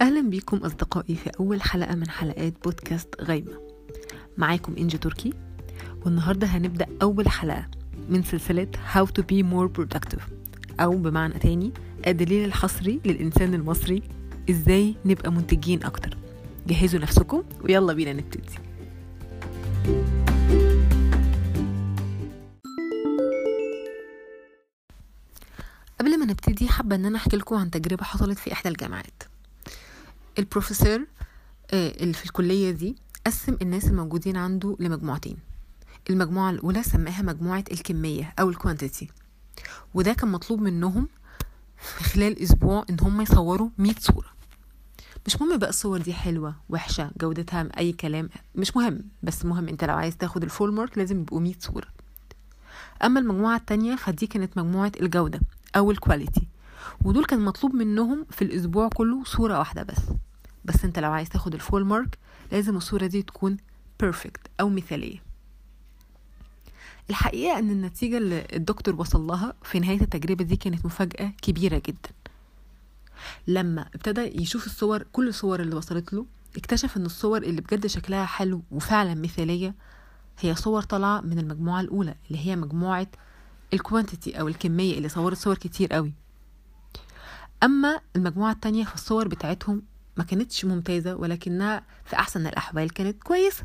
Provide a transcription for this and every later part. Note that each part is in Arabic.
أهلا بيكم أصدقائي في أول حلقة من حلقات بودكاست غايمة. معاكم إنجي تركي والنهاردة هنبدأ أول حلقة من سلسلة How to be more productive أو بمعنى تاني الدليل الحصري للإنسان المصري إزاي نبقى منتجين أكتر. جهزوا نفسكم ويلا بينا نبتدي. قبل ما نبتدي حابة إن أنا أحكي لكم عن تجربة حصلت في إحدى الجامعات. البروفيسور آه، اللي في الكلية دي قسم الناس الموجودين عنده لمجموعتين. المجموعة الأولى سماها مجموعة الكمية أو ال quantity وده كان مطلوب منهم في خلال أسبوع إن هم يصوروا 100 صورة. مش مهم بقى الصور دي حلوة وحشة جودتها أي كلام مش مهم. بس مهم أنت لو عايز تاخد ال full mark لازم يبقوا 100 صورة. أما المجموعة التانية فدي كانت مجموعة الجودة أو ال quality ودول كان مطلوب منهم في الأسبوع كله صورة واحدة بس. بس انت لو عايز تاخد ال full mark لازم الصورة دي تكون perfect أو مثالية. الحقيقة أن النتيجة اللي الدكتور وصل لها في نهاية التجربة دي كانت مفاجأة كبيرة جدا. لما ابتدى يشوف الصور كل الصور اللي وصلت له اكتشف إن الصور اللي بجد شكلها حلو وفعلا مثالية هي صور طالعة من المجموعة الأولى اللي هي مجموعة الكوانتيتي أو الكمية اللي صورت صور كتير قوي أما المجموعة التانية فالصور بتاعتهم ما كانتش ممتازة ولكنها في أحسن الأحوال كانت كويسة.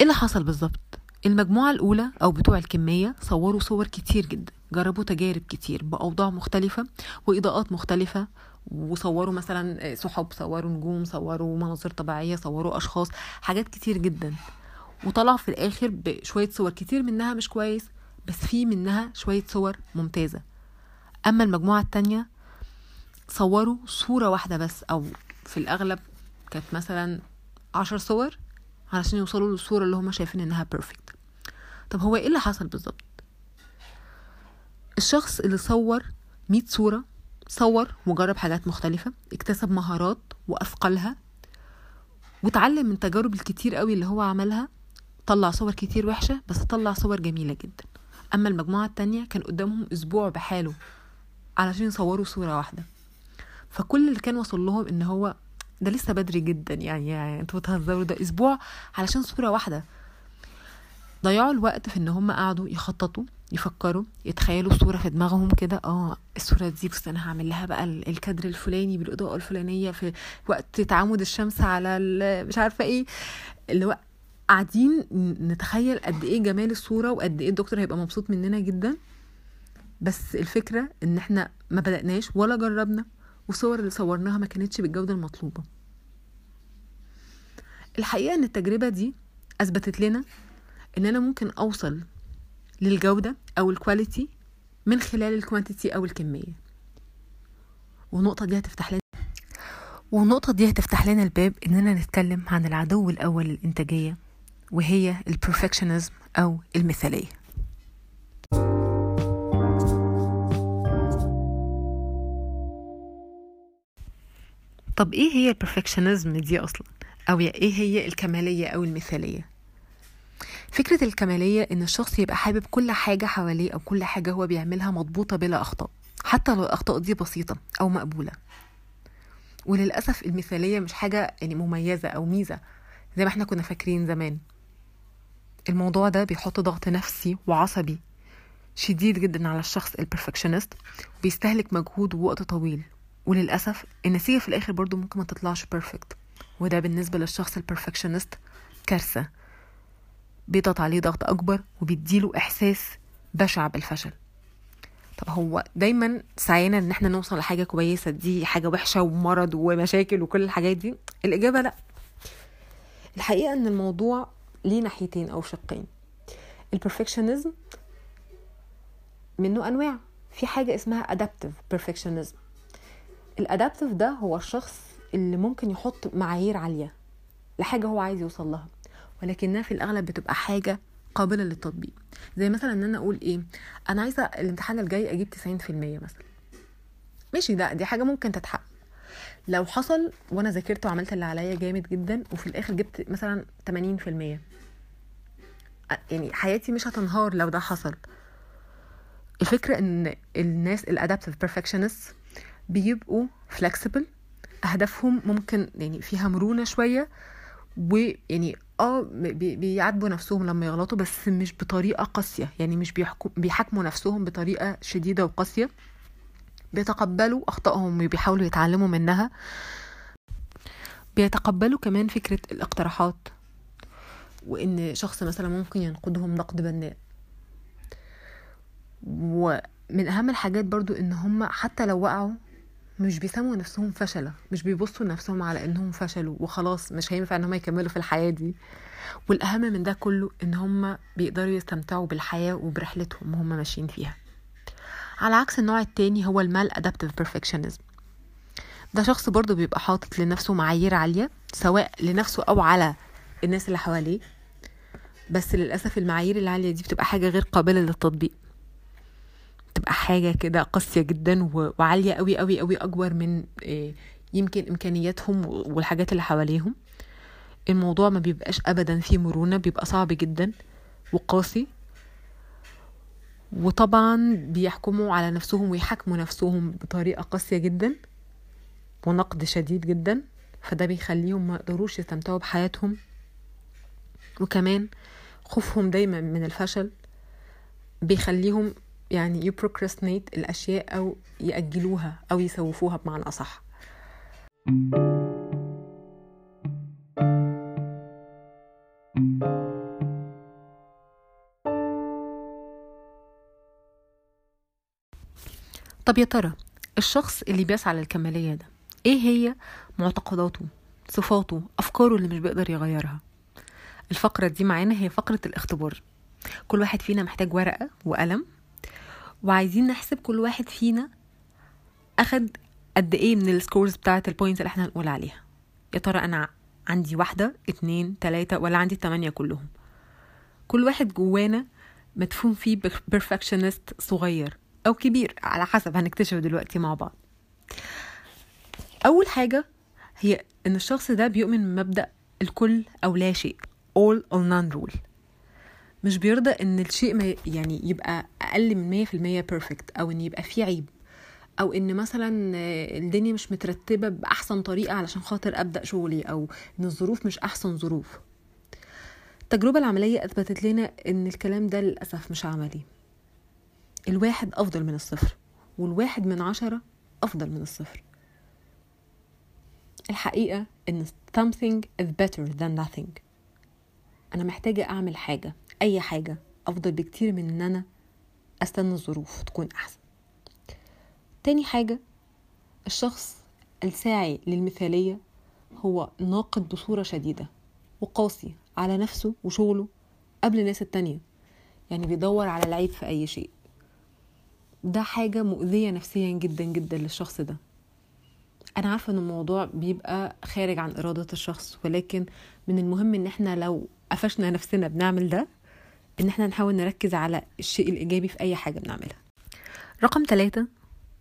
إيه اللي حصل بالظبط؟ المجموعة الأولى أو بتوع الكمية صوروا صور كتير جدا جربوا تجارب كتير بأوضاع مختلفة وإضاءات مختلفة وصوروا مثلا سحب صوروا نجوم صوروا مناظر طبيعية صوروا أشخاص حاجات كتير جدا. وطلع في الآخر بشوية صور كتير منها مش كويس بس في منها شوية صور ممتازة. أما المجموعة التانية صوروا صورة واحدة بس أو في الأغلب كانت مثلا عشر صور علشان يوصلوا للصورة اللي هما شايفين إنها بيرفكت طب هو إيه اللي حصل بالظبط؟ الشخص اللي صور مية صورة صور وجرب حاجات مختلفة اكتسب مهارات وأثقلها وتعلم من تجارب الكتير قوي اللي هو عملها طلع صور كتير وحشة بس طلع صور جميلة جدا. أما المجموعة التانية كان قدامهم أسبوع بحاله علشان يصوروا صورة واحدة. فكل اللي كان وصل لهم إن هو ده لسه بدري جدا يعني, يعني أنتوا بتهزروا ده أسبوع علشان صورة واحدة. ضيعوا الوقت في إن هم قعدوا يخططوا يفكروا يتخيلوا الصورة في دماغهم كده آه الصورة دي بس أنا هعمل لها بقى الكادر الفلاني بالإضاءة الفلانية في وقت تعامد الشمس على مش عارفة إيه. اللي هو قاعدين نتخيل قد إيه جمال الصورة وقد إيه الدكتور هيبقى مبسوط مننا جدا. بس الفكرة إن إحنا ما بدأناش ولا جربنا. والصور اللي صورناها ما كانتش بالجودة المطلوبة. الحقيقة إن التجربة دي أثبتت لنا إن أنا ممكن أوصل للجودة أو ال quality من خلال ال quantity أو الكمية. والنقطة دي هتفتح لنا والنقطة دي هتفتح لنا الباب اننا نتكلم عن العدو الأول للإنتاجية وهي البرفكشنزم أو المثالية. طب إيه هي البرفكشنزم دي أصلا؟ أو إيه هي الكمالية أو المثالية؟ فكرة الكمالية إن الشخص يبقى حابب كل حاجة حواليه أو كل حاجة هو بيعملها مضبوطة بلا أخطاء حتى لو الأخطاء دي بسيطة أو مقبولة. وللأسف المثالية مش حاجة يعني مميزة أو ميزة زي ما إحنا كنا فاكرين زمان. الموضوع ده بيحط ضغط نفسي وعصبي شديد جدا على الشخص ال perfectionist بيستهلك مجهود ووقت طويل. وللأسف النتيجة في الآخر برضو ممكن ما تطلعش perfect وده بالنسبة للشخص ال perfectionist كارثة. بيضغط عليه ضغط أكبر وبيديله إحساس بشع بالفشل. طب هو دايما سعينا إن إحنا نوصل لحاجة كويسة؟ دي حاجة وحشة ومرض ومشاكل وكل الحاجات دي؟ الإجابة لأ. الحقيقة إن الموضوع ليه ناحيتين أو شقين. البرفكشنزم منه أنواع. في حاجة اسمها adaptive perfectionism. الأدابتيف ده هو الشخص اللي ممكن يحط معايير عالية لحاجة هو عايز يوصل لها ولكنها في الأغلب بتبقى حاجة قابلة للتطبيق. زي مثلا إن أنا أقول إيه أنا عايزة الامتحان الجاي أجيب 90% مثلا. ماشي ده دي حاجة ممكن تتحقق. لو حصل وأنا ذاكرت وعملت اللي عليا جامد جدا وفي الآخر جبت مثلا 80% يعني حياتي مش هتنهار لو ده حصل. الفكرة إن الناس ال adaptive perfectionist بيبقوا flexible أهدافهم ممكن يعني فيها مرونة شوية ويعني آه بي- بيعاتبوا نفسهم لما يغلطوا بس مش بطريقة قاسية. يعني مش بيحاكموا نفسهم بطريقة شديدة وقاسية. بيتقبلوا أخطائهم وبيحاولوا يتعلموا منها. بيتقبلوا كمان فكرة الاقتراحات وإن شخص مثلا ممكن ينقدهم نقد بناء. ومن أهم الحاجات برضو إن هم حتى لو وقعوا مش بيسموا نفسهم فشلة مش بيبصوا لنفسهم على إنهم فشلوا وخلاص مش هينفع إن هم يكملوا في الحياة دي. والأهم من ده كله إن هم بيقدروا يستمتعوا بالحياة وبرحلتهم وهم ماشيين فيها. على عكس النوع التاني هو المال adaptive perfectionism. ده شخص برضو بيبقى حاطط لنفسه معايير عالية سواء لنفسه أو على الناس اللي حواليه. بس للأسف المعايير العالية دي بتبقى حاجة غير قابلة للتطبيق. بتبقى حاجة كده قاسية جدا وعالية قوي قوي قوي أكبر من إيه، يمكن إمكانياتهم والحاجات اللي حواليهم. الموضوع ما بيبقاش أبدا فيه مرونة بيبقى صعب جدا وقاسي. وطبعا بيحكموا على نفسهم ويحاكموا نفسهم بطريقة قاسية جدا ونقد شديد جدا. فده بيخليهم ما يقدروش يستمتعوا بحياتهم. وكمان خوفهم دايما من الفشل بيخليهم يعني يبروكراستنيت الأشياء أو يأجلوها أو يسوفوها بمعنى أصح. طب يا ترى الشخص اللي بيسعى للكمالية ده إيه هي معتقداته صفاته أفكاره اللي مش بيقدر يغيرها؟ الفقرة دي معانا هي فقرة الاختبار. كل واحد فينا محتاج ورقة وقلم وعايزين نحسب كل واحد فينا أخد قد إيه من ال scores بتاعت ال points اللي إحنا هنقول عليها. يا ترى أنا عندي واحدة اتنين تلاتة ولا عندي التمانية كلهم؟ كل واحد جوانا مدفون فيه perfectionist صغير أو كبير على حسب هنكتشف دلوقتي مع بعض. أول حاجة هي إن الشخص ده بيؤمن بمبدأ الكل أو لا شيء all or none rule. مش بيرضى إن الشيء ما يعني يبقى أقل من 100% بيرفكت أو إن يبقى فيه عيب. أو إن مثلا الدنيا مش مترتبة بأحسن طريقة علشان خاطر أبدأ شغلي أو إن الظروف مش أحسن ظروف. التجربة العملية أثبتت لنا إن الكلام ده للأسف مش عملي. الواحد أفضل من الصفر والواحد من عشرة أفضل من الصفر. الحقيقة إن something is better than nothing. أنا محتاجة أعمل حاجة. أي حاجة. أفضل بكتير من إن أنا أستنى الظروف تكون أحسن. تاني حاجة الشخص الساعي للمثالية هو ناقد بصوره شديدة وقاسي على نفسه وشغله قبل الناس التانية. يعني بيدور على العيب في أي شيء. ده حاجة مؤذية نفسيا جدا جدا للشخص ده. أنا عارفة إن الموضوع بيبقى خارج عن إرادة الشخص ولكن من المهم إن إحنا لو قفشنا نفسنا بنعمل ده إن إحنا نحاول نركز على الشيء الإيجابي في أي حاجة بنعملها. رقم ثلاثة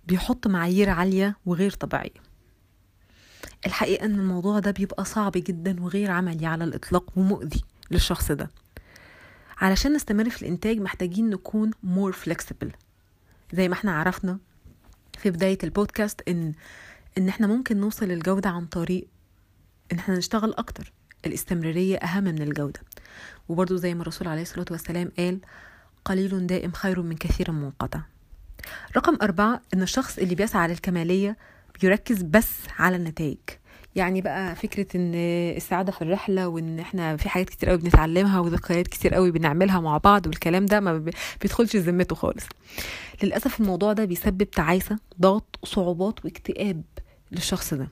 بيحط معايير عالية وغير طبيعية. الحقيقة إن الموضوع ده بيبقى صعب جدا وغير عملي على الإطلاق ومؤذي للشخص ده. علشان نستمر في الإنتاج محتاجين نكون more flexible. زي ما إحنا عرفنا في بداية البودكاست إن إن إحنا ممكن نوصل للجودة عن طريق إن إحنا نشتغل أكتر. الاستمرارية أهم من الجودة. وبرضو زي ما الرسول عليه الصلاة والسلام قال قليل دائم خير من كثير منقطع. رقم أربعة إن الشخص اللي بيسعى للكمالية بيركز بس على النتائج. يعني بقى فكرة إن السعادة في الرحلة وإن إحنا في حاجات كتير قوي بنتعلمها وذكريات كتير قوي بنعملها مع بعض والكلام ده ما بيدخلش ذمته خالص. للأسف الموضوع ده بيسبب تعاسة ضغط صعوبات واكتئاب للشخص ده.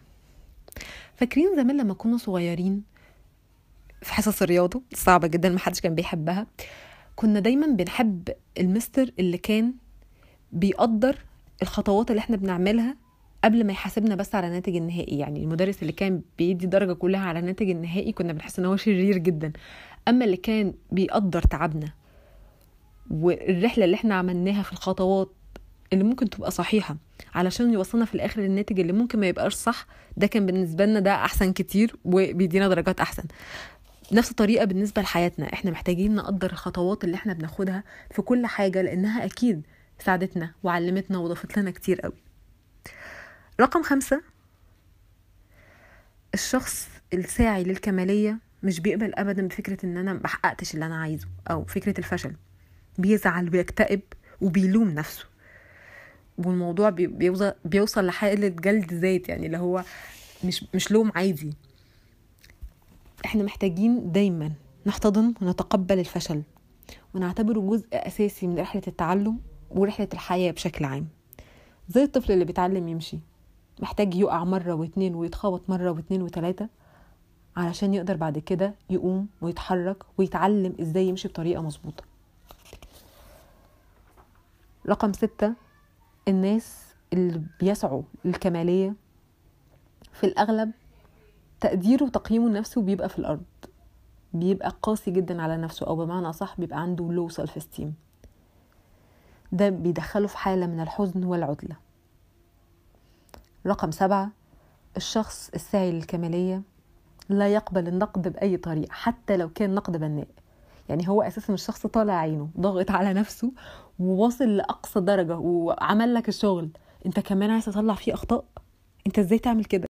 فاكرين زمان لما كنا صغيرين في حصص الرياضة صعبة جدا ما حدش كان بيحبها. كنا دايما بنحب المستر اللي كان بيقدر الخطوات اللي إحنا بنعملها قبل ما يحاسبنا بس على الناتج النهائي. يعني المدرس اللي كان بيدي درجة كلها على الناتج النهائي كنا بنحس إن هو شرير جدا. أما اللي كان بيقدر تعبنا والرحلة اللي إحنا عملناها في الخطوات اللي ممكن تبقى صحيحة علشان يوصلنا في الآخر للناتج اللي ممكن ما يبقاش صح ده كان بالنسبة لنا ده أحسن كتير وبيدينا درجات أحسن. نفس الطريقة بالنسبة لحياتنا. إحنا محتاجين نقدر الخطوات اللي إحنا بناخدها في كل حاجة لأنها أكيد ساعدتنا وعلمتنا وضافت لنا كتير قوي. رقم خمسة الشخص الساعي للكمالية مش بيقبل أبدا بفكرة إن أنا محققتش اللي أنا عايزه أو فكرة الفشل. بيزعل ويكتئب وبيلوم نفسه. والموضوع بي- بيوصل بيوصل لحالة جلد ذات يعني اللي هو مش مش لوم عادي. إحنا محتاجين دايما نحتضن ونتقبل الفشل ونعتبره جزء أساسي من رحلة التعلم ورحلة الحياة بشكل عام. زي الطفل اللي بيتعلم يمشي محتاج يقع مرة واتنين ويتخبط مرة واتنين وتلاتة علشان يقدر بعد كده يقوم ويتحرك ويتعلم إزاي يمشي بطريقة مظبوطة. رقم ستة الناس اللي بيسعوا للكمالية في الأغلب تقديره وتقييمه لنفسه بيبقى في الأرض. بيبقى قاسي جدا على نفسه أو بمعنى أصح بيبقى عنده لو سيلف esteem ده بيدخله في حالة من الحزن والعزلة رقم سبعة الشخص الساعي للكمالية لا يقبل النقد بأي طريقة حتى لو كان نقد بناء. يعني هو أساسا الشخص طالع عينه ضاغط على نفسه وواصل لأقصى درجة وعمل لك الشغل. أنت كمان عايز تطلع فيه أخطاء؟ أنت إزاي تعمل كده؟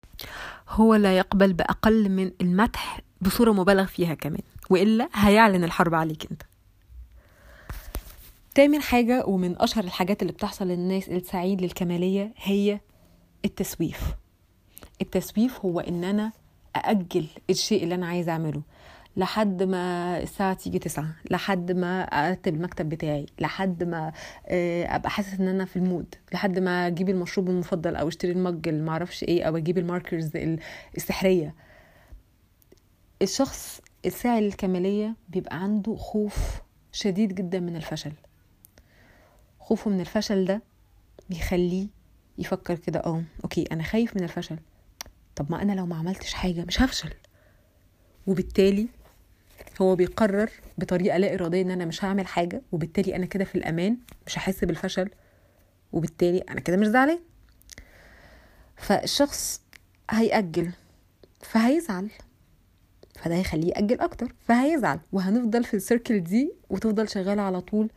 هو لا يقبل بأقل من المدح بصورة مبالغ فيها كمان وإلا هيعلن الحرب عليك أنت. تامن حاجة ومن أشهر الحاجات اللي بتحصل للناس السعيد للكمالية هي التسويف. التسويف هو إن أنا أأجل الشيء اللي أنا عايز أعمله. لحد ما الساعة تيجي تسعة لحد ما أرتب المكتب بتاعي لحد ما آه، أبقى حاسس إن أنا في ال mood لحد ما أجيب المشروب المفضل أو أشتري ال mug اللي معرفش إيه أو أجيب ال markers ال- السحرية. الشخص الساعي للكمالية بيبقى عنده خوف شديد جدا من الفشل. خوفه من الفشل ده بيخليه يفكر كده آه okay أنا خايف من الفشل. طب ما أنا لو ما عملتش حاجة مش هفشل. وبالتالي هو بيقرر بطريقة لا إرادية إن أنا مش هعمل حاجة وبالتالي أنا كده في الأمان مش هحس بالفشل وبالتالي أنا كده مش زعلان. فالشخص هيأجل فهيزعل فده هيخليه يأجل أكتر فهيزعل. وهنفضل في السيركل دي وتفضل شغالة على طول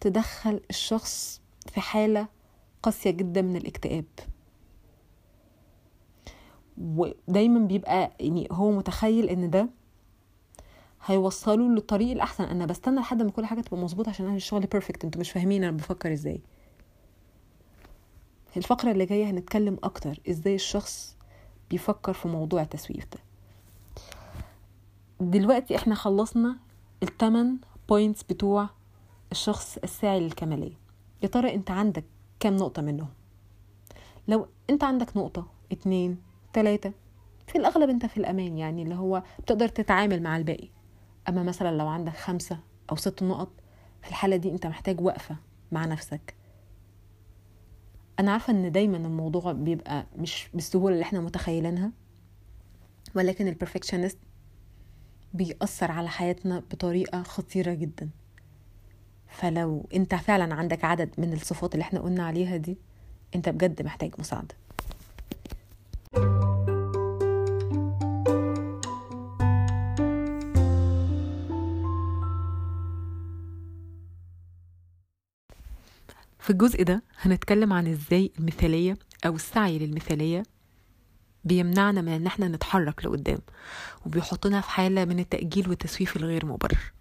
تدخل الشخص في حالة قاسية جدا من الاكتئاب. ودايما بيبقى يعني هو متخيل إن ده هيوصله للطريق الأحسن. أنا بستنى لحد ما كل حاجة تبقى مظبوطة عشان أنا الشغل perfect أنتوا مش فاهمين أنا بفكر إزاي. في الفقرة اللي جاية هنتكلم أكتر إزاي الشخص بيفكر في موضوع التسويف ده. دلوقتي إحنا خلصنا الثمان points بتوع الشخص الساعي للكمالية. يا ترى أنت عندك كام نقطة منهم؟ لو أنت عندك نقطة اتنين تلاتة في الأغلب أنت في الأمان يعني اللي هو بتقدر تتعامل مع الباقي. أما مثلا لو عندك خمسة أو ست نقط في الحالة دي أنت محتاج وقفة مع نفسك. أنا عارفة إن دايما الموضوع بيبقى مش بالسهولة اللي إحنا متخيلينها ولكن البرفكشنست بيأثر على حياتنا بطريقة خطيرة جدا. فلو أنت فعلا عندك عدد من الصفات اللي إحنا قلنا عليها دي أنت بجد محتاج مساعدة. في الجزء ده هنتكلم عن إزاي المثالية أو السعي للمثالية بيمنعنا من إن إحنا نتحرك لقدام وبيحطنا في حالة من التأجيل والتسويف الغير مبرر.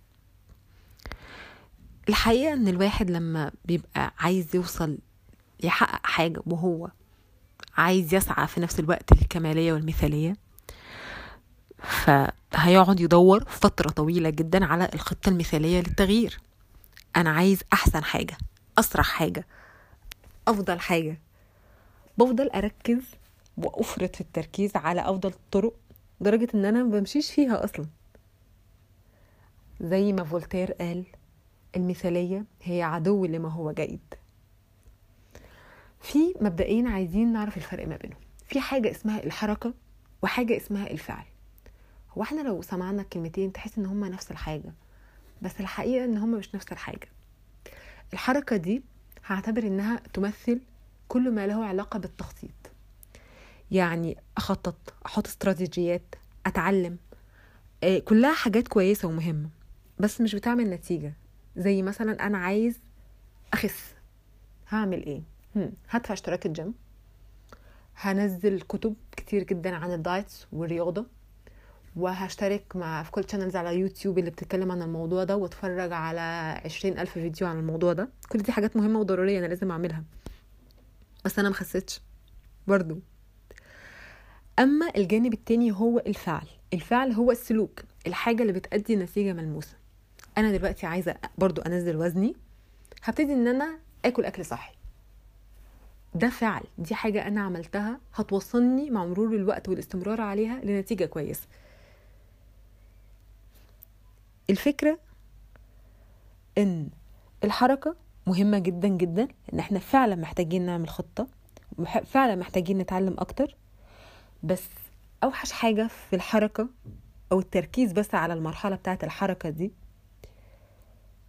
الحقيقة إن الواحد لما بيبقى عايز يوصل يحقق حاجة وهو عايز يسعى في نفس الوقت للكمالية والمثالية فهيقعد يدور فترة طويلة جدا على الخطة المثالية للتغيير. أنا عايز أحسن حاجة. أسرع حاجة أفضل حاجة. بفضل أركز وأفرط في التركيز على أفضل الطرق لدرجة إن أنا بمشيش فيها أصلا. زي ما فولتير قال المثالية هي عدو لما هو جيد. في مبدئيا عايزين نعرف الفرق ما بينهم. في حاجة اسمها الحركة وحاجة اسمها الفعل. هو إحنا لو سمعنا الكلمتين تحس إن هما نفس الحاجة بس الحقيقة إن هما مش نفس الحاجة. الحركة دي هعتبر إنها تمثل كل ما له علاقة بالتخطيط. يعني أخطط أحط استراتيجيات أتعلم آه، كلها حاجات كويسة ومهمة بس مش بتعمل نتيجة. زي مثلا أنا عايز أخس. هعمل هم، هدفع اشتراك الجيم. هنزل كتب كتير جدا عن ال diets والرياضة. وهشترك مع في كل channels على يوتيوب اللي بتتكلم عن الموضوع ده واتفرج على عشرين ألف فيديو عن الموضوع ده. كل دي حاجات مهمة وضرورية أنا لازم أعملها. بس أنا مخستش برضو. أما الجانب التاني هو الفعل. الفعل هو السلوك. الحاجة اللي بتأدي نتيجة ملموسة. أنا دلوقتي عايزة برضو أنزل وزني. هبتدي إن أنا آكل أكل صحي. ده فعل. دي حاجة أنا عملتها. هتوصلني مع مرور الوقت والاستمرار عليها لنتيجة كويسة. الفكرة إن الحركة مهمة جدا جدا إن إحنا فعلا محتاجين نعمل خطة فعلا محتاجين نتعلم أكتر بس أوحش حاجة في الحركة أو التركيز بس على المرحلة بتاعت الحركة دي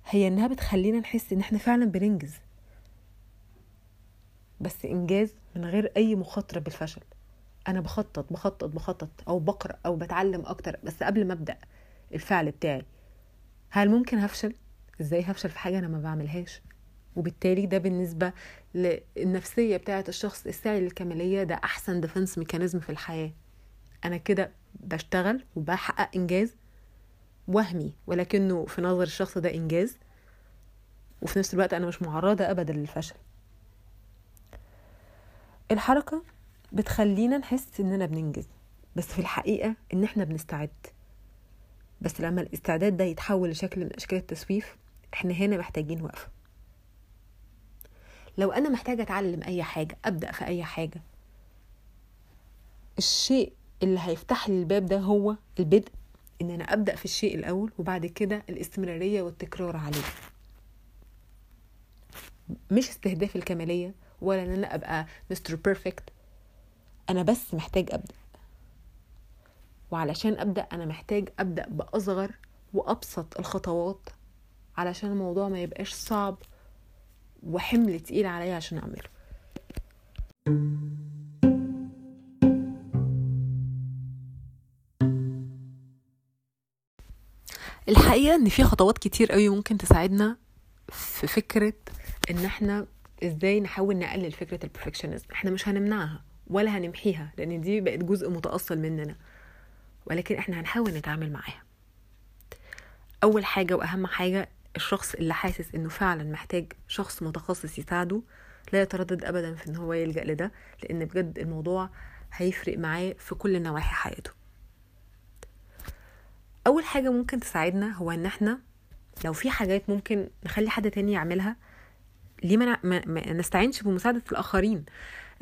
هي إنها بتخلينا نحس إن إحنا فعلا بننجز. بس إنجاز من غير أي مخاطرة بالفشل. أنا بخطط بخطط بخطط أو بقرأ أو بتعلم أكتر بس قبل ما أبدأ الفعل بتاعي. هل ممكن هفشل؟ إزاي هفشل في حاجة أنا ما بعملهاش؟ وبالتالي ده بالنسبة للنفسية بتاعة الشخص السعي للكمالية ده أحسن defense mechanism في الحياة. أنا كده بشتغل وبحقق إنجاز وهمي ولكنه في نظر الشخص ده إنجاز وفي نفس الوقت أنا مش معرضة أبدا للفشل. الحركة بتخلينا نحس إننا بننجز بس في الحقيقة إن إحنا بنستعد. بس لما الاستعداد ده يتحول لشكل من أشكال التسويف إحنا هنا محتاجين وقفة. لو أنا محتاجة أتعلم أي حاجة أبدأ في أي حاجة. الشيء اللي هيفتح لي الباب ده هو البدء إن أنا أبدأ في الشيء الأول وبعد كده الاستمرارية والتكرار عليه. مش استهداف الكمالية ولا إن أنا أبقى مستر بيرفكت أنا بس محتاج أبدأ. وعلشان أبدأ أنا محتاج أبدأ بأصغر وأبسط الخطوات علشان الموضوع ما يبقاش صعب وحمل تقيل عليا عشان أعمله. الحقيقة إن في خطوات كتير قوي ممكن تساعدنا في فكرة إن إحنا إزاي نحاول نقلل فكرة البرفكشنزم إحنا مش هنمنعها ولا هنمحيها لأن دي بقت جزء متأصل مننا. ولكن إحنا هنحاول نتعامل معاها. أول حاجة وأهم حاجة الشخص اللي حاسس إنه فعلا محتاج شخص متخصص يساعده لا يتردد ابدا في إن هو يلجأ لده لأن بجد الموضوع هيفرق معاه في كل نواحي حياته. أول حاجة ممكن تساعدنا هو إن إحنا لو في حاجات ممكن نخلي حد تاني يعملها ليه ما, نستعينش بمساعدة الآخرين؟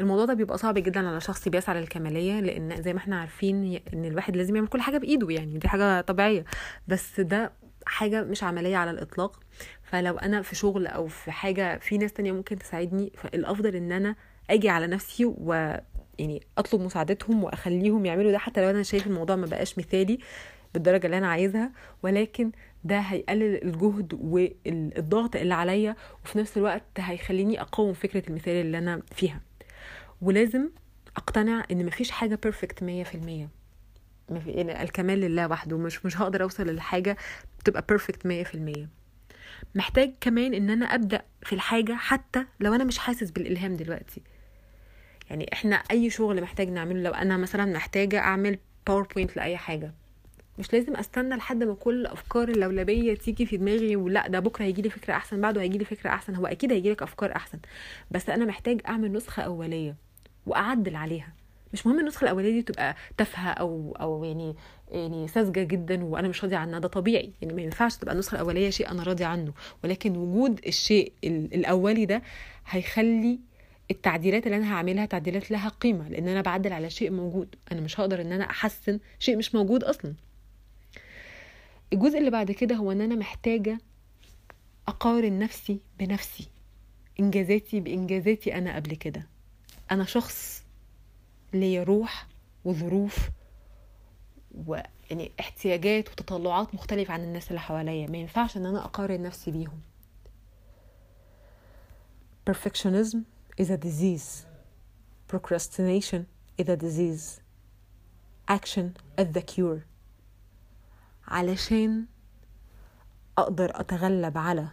الموضوع ده بيبقى صعب جدا على شخص بيسعى للكمالية لأن زي ما إحنا عارفين إن الواحد لازم يعمل كل حاجة بإيده يعني دي حاجة طبيعية. بس ده حاجة مش عملية على الإطلاق. فلو أنا في شغل أو في حاجة في ناس تانية ممكن تساعدني فالأفضل إن أنا أجي على نفسي و يعني أطلب مساعدتهم وأخليهم يعملوا ده. حتى لو أنا شايف الموضوع ما بقاش مثالي بالدرجة اللي أنا عايزها ولكن ده هيقلل الجهد والضغط اللي عليا وفي نفس الوقت هيخليني أقاوم فكرة المثالية اللي أنا فيها. ولازم أقتنع إن مفيش حاجة perfect مية في المية. يعني الكمال لله وحده مش مش هقدر أوصل للحاجة تبقى perfect مية في المية. محتاج كمان إن أنا أبدأ في الحاجة حتى لو أنا مش حاسس بالإلهام دلوقتي. يعني إحنا أي شغل محتاج نعمله لو أنا مثلا محتاجة أعمل باوربوينت لأي حاجة مش لازم أستنى لحد ما كل الافكار اللولبيه تيجي في دماغي ولأ ده بكرة هيجي لي فكرة أحسن بعده هيجي لي فكرة أحسن هو أكيد هيجي لك أفكار أحسن. بس أنا محتاج أعمل نسخة أولية. وأعدل عليها. مش مهم النسخه الاوليه دي تبقى تافهة أو أو يعني يعني ساذجة جدا وأنا مش راضي عنها. ده طبيعي. يعني ما ينفعش تبقى النسخة الأولية شيء أنا راضي عنه. ولكن وجود الشيء الأولي ده هيخلي التعديلات اللي أنا هعملها تعديلات لها قيمة. لأن أنا بعدل على شيء موجود. أنا مش هقدر إن أنا أحسن شيء مش موجود أصلا. الجزء اللي بعد كده هو إن أنا محتاجة أقارن نفسي بنفسي. إنجازاتي بإنجازاتي أنا قبل كده. أنا شخص ليا روح وظروف ويعني احتياجات وتطلعات مختلفة عن الناس اللي حواليا. ما ينفعش إن أنا أقارن نفسي بيهم. Perfectionism is a disease. Procrastination is a disease. Action is the cure. علشان أقدر أتغلب على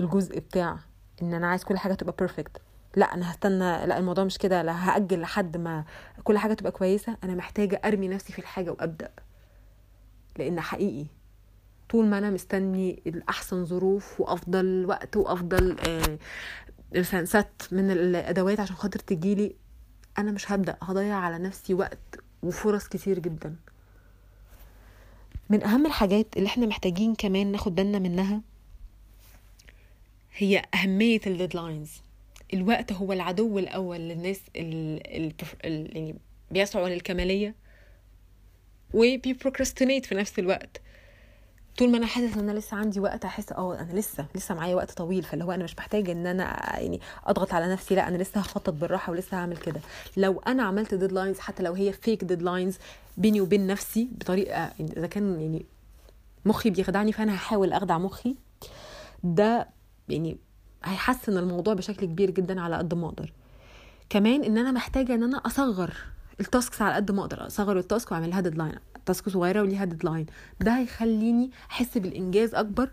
الجزء بتاع إن أنا عايز كل حاجة تبقى بيرفكت لا أنا هستنى لا الموضوع مش كده لا هأجل لحد ما كل حاجة تبقى كويسة. أنا محتاجة أرمي نفسي في الحاجة وأبدأ لأن حقيقي طول ما أنا مستني الأحسن ظروف وأفضل وقت وأفضل آه ست من الأدوات عشان خاطر تجيلي أنا مش هبدأ. هضيع على نفسي وقت وفرص كتير جدا. من أهم الحاجات اللي إحنا محتاجين كمان ناخد بالنا منها هي أهمية الديدلاينز الوقت هو العدو الأول للناس اللي يعني بيسعوا للكمالية وبي procrastinate في نفس الوقت. طول ما أنا حاسس إن أنا لسه عندي وقت أحس آه أنا لسه لسه معايا وقت طويل. فاللي هو أنا مش محتاجة إن أنا يعني أضغط على نفسي لأ أنا لسه هخطط بالراحة ولسه هعمل كده. لو أنا عملت deadlines حتى لو هي fake deadlines بيني وبين نفسي بطريقة يعني إذا كان يعني مخي بيخدعني فأنا هحاول أخدع مخي ده يعني هيحسن الموضوع بشكل كبير جدا على قد ما أقدر. كمان إن أنا محتاجة إن أنا أصغر ال tasks على قد ما أقدر أصغر ال task واعملها deadline task صغيرة وليها deadline ده هيخليني أحس بالإنجاز أكبر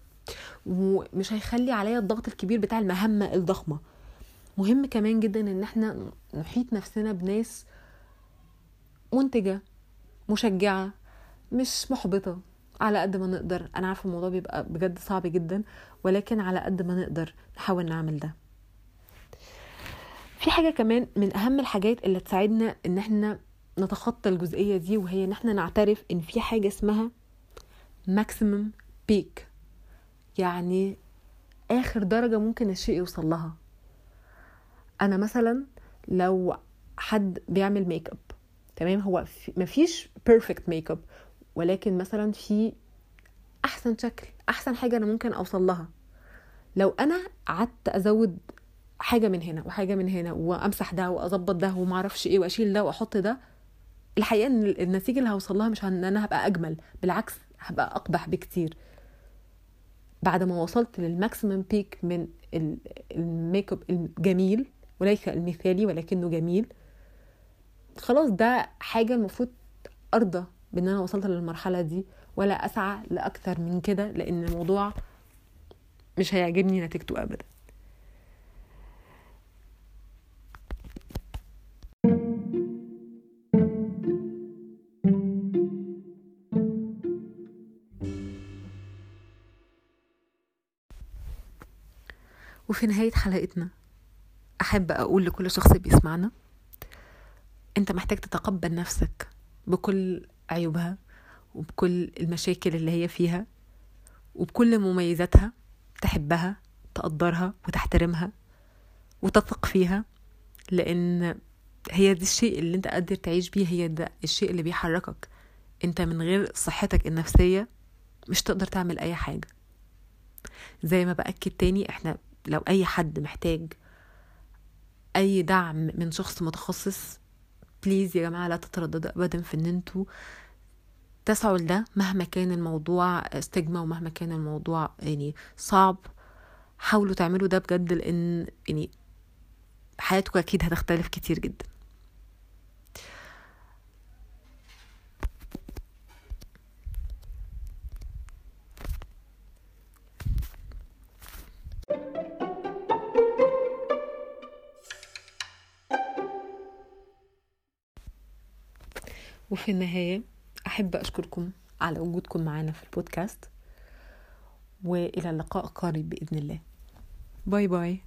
ومش هيخلي عليا الضغط الكبير بتاع المهمة الضخمة. مهم كمان جدا إن إحنا نحيط نفسنا بناس منتجة مشجعة مش محبطة. على قد ما نقدر. أنا عارفة الموضوع بيبقى بجد صعب جدا ولكن على قد ما نقدر نحاول نعمل ده. في حاجة كمان من أهم الحاجات اللي تساعدنا إن إحنا نتخطى الجزئية دي وهي إن إحنا نعترف إن في حاجة اسمها maximum peak يعني آخر درجة ممكن الشيء يوصل لها. أنا مثلا لو حد بيعمل ميك اب تمام؟ هو مفيش perfect makeup ولكن مثلا في أحسن شكل أحسن حاجة أنا ممكن أوصل لها. لو أنا قعدت أزود حاجة من هنا وحاجة من هنا وأمسح ده وأظبط ده وما أعرفش إيه وأشيل ده وأحط ده الحقيقة إن النتيجة اللي هوصل لها مش إن أنا هبقى أجمل بالعكس هبقى أقبح بكتير. بعد ما وصلت لل maximum peak من الميك اب الجميل وليس المثالي ولكنه جميل خلاص ده حاجة المفروض أرضى. بإن أنا وصلت للمرحلة دي ولا أسعى لأكثر من كده لأن الموضوع مش هيعجبني نتيجته ابدا. وفي نهاية حلقتنا أحب أقول لكل شخص بيسمعنا أنت محتاج تتقبل نفسك بكل عيوبها وبكل المشاكل اللي هي فيها وبكل مميزاتها تحبها تقدرها وتحترمها وتثق فيها لأن هي دي الشيء اللي أنت قادر تعيش بيه هي ده الشيء اللي بيحركك. أنت من غير صحتك النفسية مش تقدر تعمل أي حاجة. زي ما بأكد تاني إحنا لو أي حد محتاج أي دعم من شخص متخصص بليز يا جماعة لا تترددوا ابدا في إن أنتوا تسعوا لده مهما كان الموضوع استجما ومهما كان الموضوع يعني صعب حاولوا تعملوا ده بجد لأن يعني حياتكم أكيد هتختلف كتير جدا. وفي النهاية أحب أشكركم على وجودكم معنا في البودكاست وإلى اللقاء قريب بإذن الله. باي باي.